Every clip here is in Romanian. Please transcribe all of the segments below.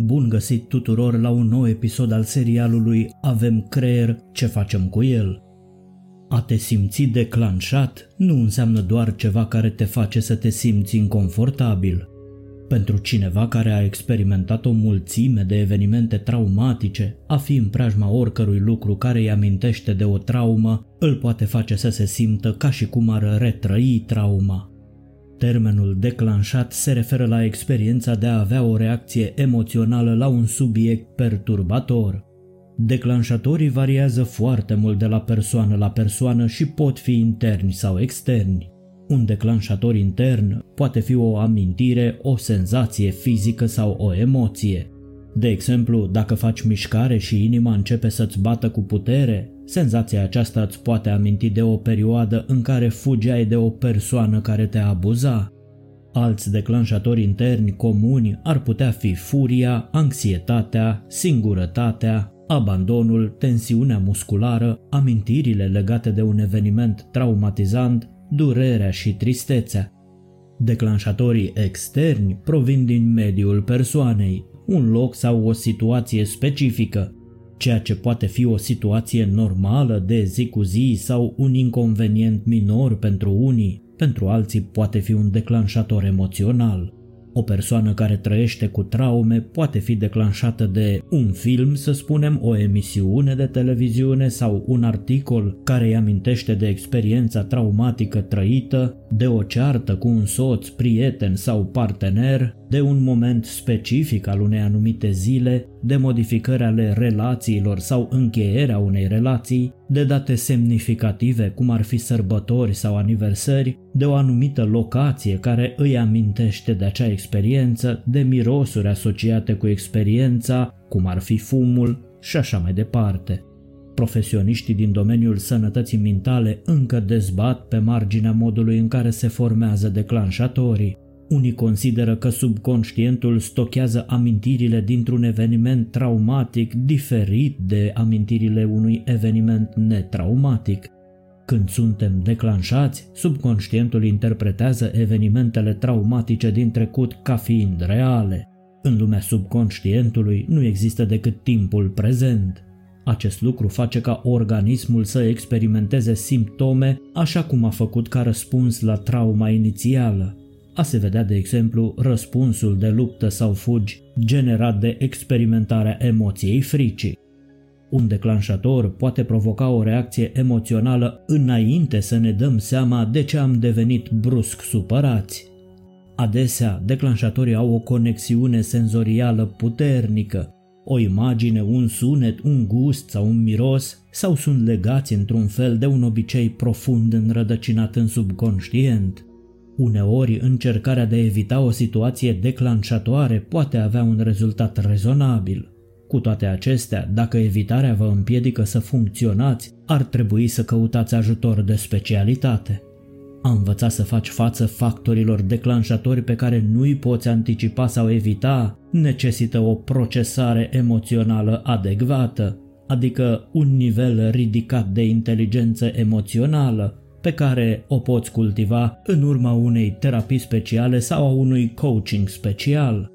Bun găsit tuturor la un nou episod al serialului Avem creier, ce facem cu el? A te simți declanșat nu înseamnă doar ceva care te face să te simți inconfortabil. Pentru cineva care a experimentat o mulțime de evenimente traumatice, a fi în preajma oricărui lucru care îi amintește de o traumă îl poate face să se simtă ca și cum ar retrăi trauma. Termenul declanșat se referă la experiența de a avea o reacție emoțională la un subiect perturbator. Declanșatorii variază foarte mult de la persoană la persoană și pot fi interni sau externi. Un declanșator intern poate fi o amintire, o senzație fizică sau o emoție. De exemplu, dacă faci mișcare și inima începe să-ți bată cu putere, senzația aceasta îți poate aminti de o perioadă în care fugeai de o persoană care te abuza. Alți declanșatori interni comuni ar putea fi furia, anxietatea, singurătatea, abandonul, tensiunea musculară, amintirile legate de un eveniment traumatizant, durerea și tristețea. Declanșatorii externi provin din mediul persoanei, un loc sau o situație specifică, ceea ce poate fi o situație normală de zi cu zi sau un inconvenient minor pentru unii, pentru alții poate fi un declanșator emoțional. O persoană care trăiește cu traume poate fi declanșată de un film, să spunem, o emisiune de televiziune sau un articol care îi amintește de experiența traumatică trăită, de o ceartă cu un soț, prieten sau partener, de un moment specific al unei anumite zile, de modificări ale relațiilor sau încheierea unei relații, de date semnificative cum ar fi sărbători sau aniversări, de o anumită locație care îi amintește de acea experiență, de mirosuri asociate cu experiența, cum ar fi fumul și așa mai departe. Profesioniștii din domeniul sănătății mentale încă dezbat pe marginea modului în care se formează declanșatorii. Unii consideră că subconștientul stochează amintirile dintr-un eveniment traumatic diferit de amintirile unui eveniment netraumatic. Când suntem declanșați, subconștientul interpretează evenimentele traumatice din trecut ca fiind reale. În lumea subconștientului nu există decât timpul prezent. Acest lucru face ca organismul să experimenteze simptome așa cum a făcut ca răspuns la trauma inițială. A se vedea, de exemplu, răspunsul de luptă sau fugi generat de experimentarea emoției fricii. Un declanșator poate provoca o reacție emoțională înainte să ne dăm seama de ce am devenit brusc supărați. Adesea, declanșatorii au o conexiune senzorială puternică, o imagine, un sunet, un gust sau un miros, sau sunt legați într-un fel de un obicei profund înrădăcinat în subconștient. Uneori, încercarea de a evita o situație declanșatoare poate avea un rezultat rezonabil. Cu toate acestea, dacă evitarea vă împiedică să funcționați, ar trebui să căutați ajutor de specialitate. A învăța să faci față factorilor declanșatori pe care nu îi poți anticipa sau evita necesită o procesare emoțională adecvată, adică un nivel ridicat de inteligență emoțională, pe care o poți cultiva în urma unei terapii speciale sau a unui coaching special.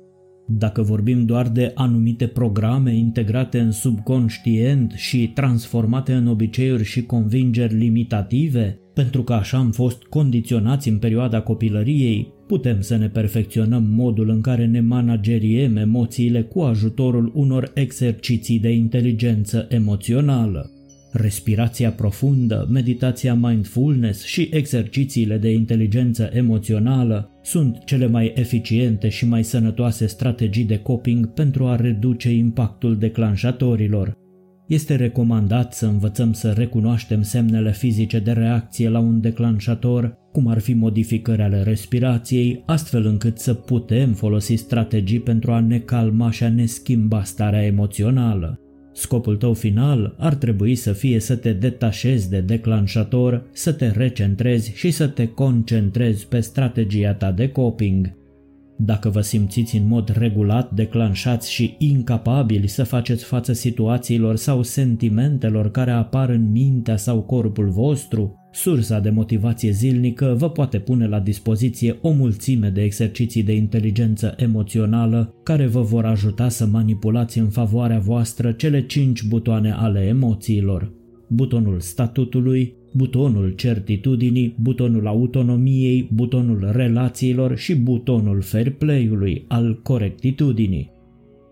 Dacă vorbim doar de anumite programe integrate în subconștient și transformate în obiceiuri și convingeri limitative, pentru că așa am fost condiționați în perioada copilăriei, putem să ne perfecționăm modul în care ne manageriem emoțiile cu ajutorul unor exerciții de inteligență emoțională. Respirația profundă, meditația mindfulness și exercițiile de inteligență emoțională sunt cele mai eficiente și mai sănătoase strategii de coping pentru a reduce impactul declanșatorilor. Este recomandat să învățăm să recunoaștem semnele fizice de reacție la un declanșator, cum ar fi modificări ale respirației, astfel încât să putem folosi strategii pentru a ne calma și a ne schimba starea emoțională. Scopul tău final ar trebui să fie să te detașezi de declanșator, să te recentrezi și să te concentrezi pe strategia ta de coping. Dacă vă simțiți în mod regulat declanșați și incapabili să faceți față situațiilor sau sentimentelor care apar în mintea sau corpul vostru, Sursa de motivație zilnică vă poate pune la dispoziție o mulțime de exerciții de inteligență emoțională care vă vor ajuta să manipulați în favoarea voastră cele cinci butoane ale emoțiilor. Butonul statutului, butonul certitudinii, butonul autonomiei, butonul relațiilor și butonul fair play-ului al corectitudinii.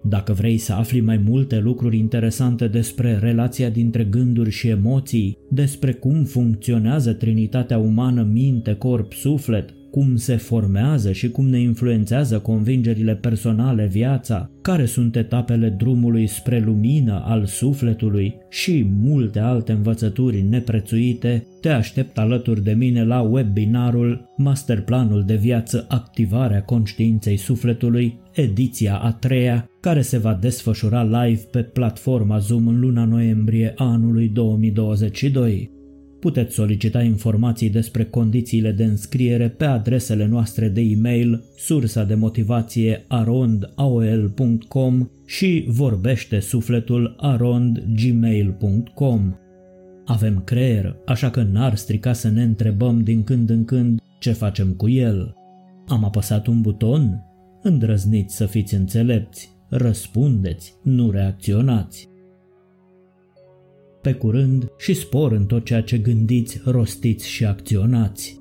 Dacă vrei să afli mai multe lucruri interesante despre relația dintre gânduri și emoții, despre cum funcționează trinitatea umană minte, corp, suflet, cum se formează și cum ne influențează convingerile personale viața, care sunt etapele drumului spre lumină al sufletului și multe alte învățături neprețuite, te aștept alături de mine la webinarul Masterplanul de viață Activarea conștiinței sufletului, ediția a treia, care se va desfășura live pe platforma Zoom în luna noiembrie anului 2022. Puteți solicita informații despre condițiile de înscriere pe adresele noastre de e-mail sursa de motivație arondaol.com și vorbește sufletul arondgmail.com. Avem creier, așa că n-ar strica să ne întrebăm din când în când ce facem cu el. Am apăsat un buton? Îndrăzniți să fiți înțelepți, răspundeți, nu reacționați pe curând și spor în tot ceea ce gândiți, rostiți și acționați.